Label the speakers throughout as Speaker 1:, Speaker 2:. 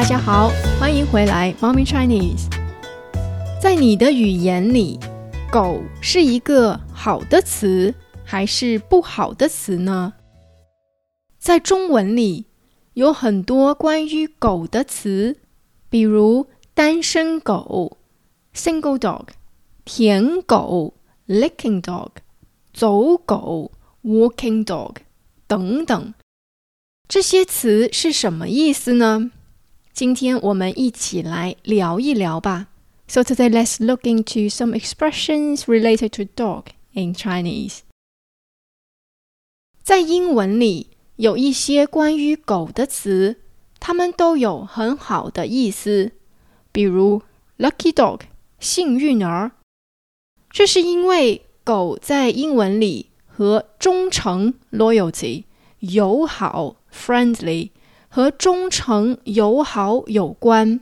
Speaker 1: 大家好，欢迎回来，Mommy Chinese。在你的语言里，狗是一个好的词还是不好的词呢？在中文里有很多关于狗的词，比如单身狗 （single dog）、舔狗 （licking dog）、走狗 （walking dog） 等等。这些词是什么意思呢？今天我们一起来聊一聊吧。So today let's look into some expressions related to dog in Chinese。在英文里有一些关于狗的词，它们都有很好的意思，比如 lucky dog 幸运儿，这是因为狗在英文里和忠诚 loyalty 友好。friendly 和忠诚友好有关，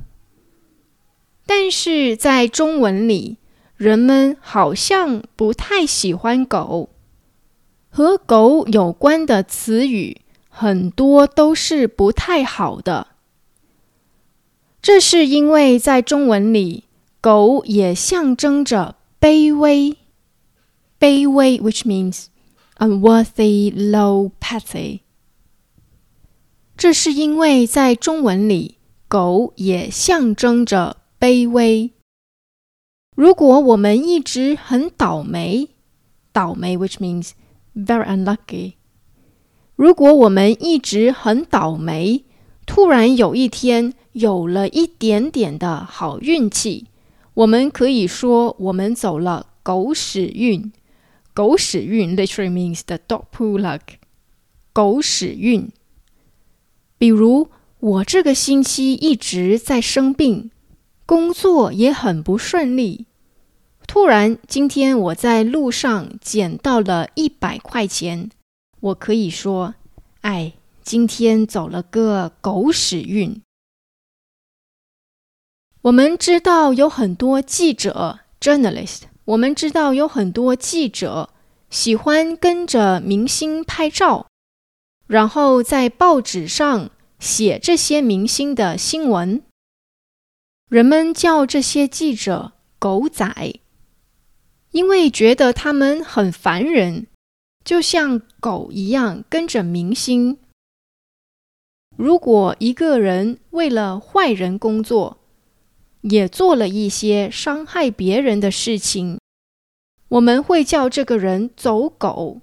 Speaker 1: 但是在中文里，人们好像不太喜欢狗。和狗有关的词语很多都是不太好的，这是因为在中文里，狗也象征着卑微，卑微，which means unworthy, low, petty。这是因为在中文里，狗也象征着卑微。如果我们一直很倒霉，倒霉，which means very unlucky。如果我们一直很倒霉，突然有一天有了一点点的好运气，我们可以说我们走了狗屎运。狗屎运 literally means the dog poo luck。狗屎运。 比如，我这个星期一直在生病，工作也很不顺利。突然，今天我在路上捡到了一百块钱，我可以说：“哎，今天走了个狗屎运。”我们知道有很多记者 （journalist），我们知道有很多记者喜欢跟着明星拍照。然后在报纸上写这些明星的新闻，人们叫这些记者“狗仔”，因为觉得他们很烦人，就像狗一样跟着明星。如果一个人为了坏人工作，也做了一些伤害别人的事情，我们会叫这个人“走狗”。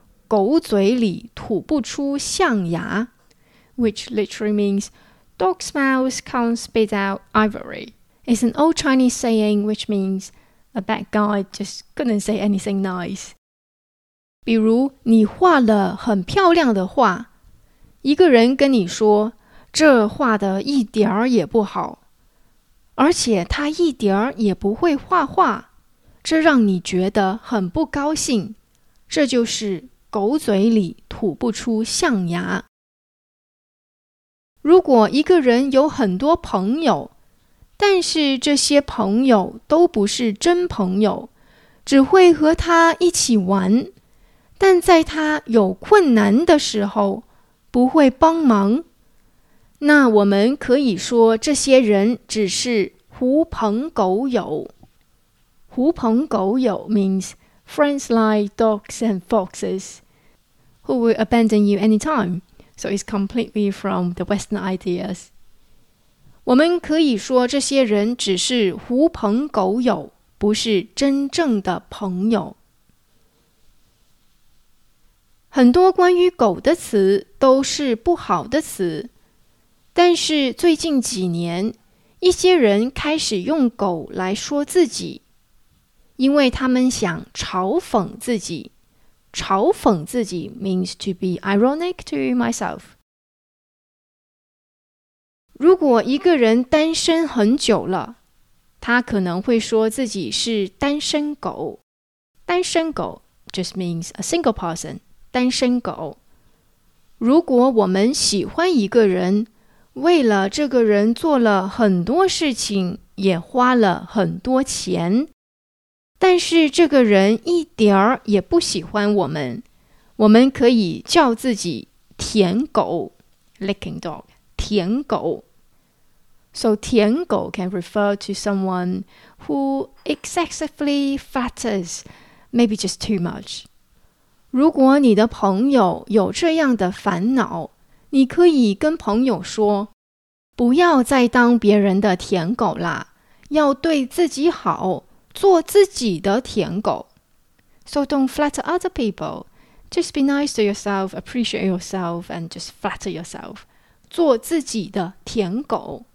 Speaker 1: 狗嘴里吐不出象牙，which literally means dog's mouth can't spit out ivory. It's an old Chinese saying which means a bad guy just couldn't say anything nice. 比如你画了很漂亮的画，一个人跟你说这画的一点儿也不好，而且他一点儿也不会画画，这让你觉得很不高兴。这就是 狗嘴里吐不出象牙。如果一个人有很多朋友，但是这些朋友都不是真朋友，只会和他一起玩，但在他有困难的时候不会帮忙，那我们可以说这些人只是狐朋狗友。狐朋狗友 means。friends like dogs and foxes who will abandon you anytime. So it's completely from the Western ideas. 我们可以说这些人只是狐朋狗友，不是真正的朋友。很多关于狗的词都是不好的词，但是最近几年，一些人开始用狗来说自己。 因为他们想嘲讽自己，嘲讽自己 means to be ironic to myself。 如果一个人单身很久了，他可能会说自己是单身狗。单身狗 just means a single person。单身狗。如果我们喜欢一个人，为了这个人做了很多事情，也花了很多钱， 但是这个人一点儿也不喜欢我们，我们可以叫自己舔狗 （licking dog）。舔狗。So 舔狗 can refer to someone who excessively flatters, maybe just too much. 如果你的朋友有这样的烦恼，你可以跟朋友说：“不要再当别人的舔狗啦，要对自己好， 做自己的舔狗。” So don't flatter other people. Just be nice to yourself, appreciate yourself, and just flatter yourself. 做自己的舔狗。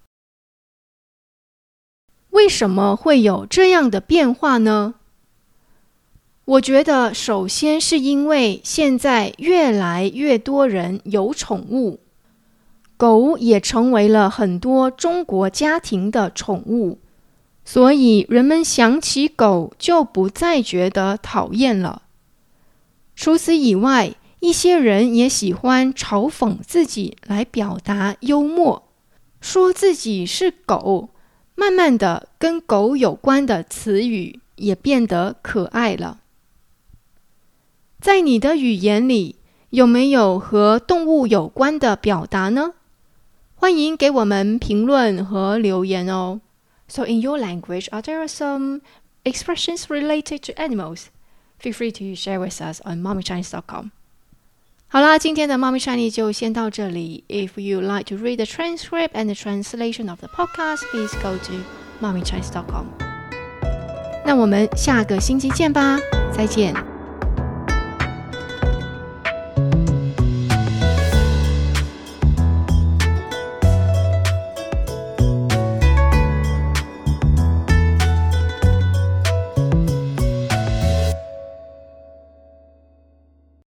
Speaker 1: 为什么会有这样的变化呢？我觉得，首先是因为现在越来越多人有宠物，狗也成为了很多中国家庭的宠物，所以人们想起狗就不再觉得讨厌了。除此以外，一些人也喜欢嘲讽自己来表达幽默，说自己是狗，慢慢的，跟狗有关的词语也变得可爱了。在你的语言里，有没有和动物有关的表达呢？欢迎给我们评论和留言哦。So in your language, are there some expressions related to animals? Feel free to share with us on mommychinese.com. 好啦，今天的 Mommy Chinese 就先到这里。If you like to read the transcript and the translation of the podcast, please go to mommychinese.com. 那我们下个星期见吧，再见。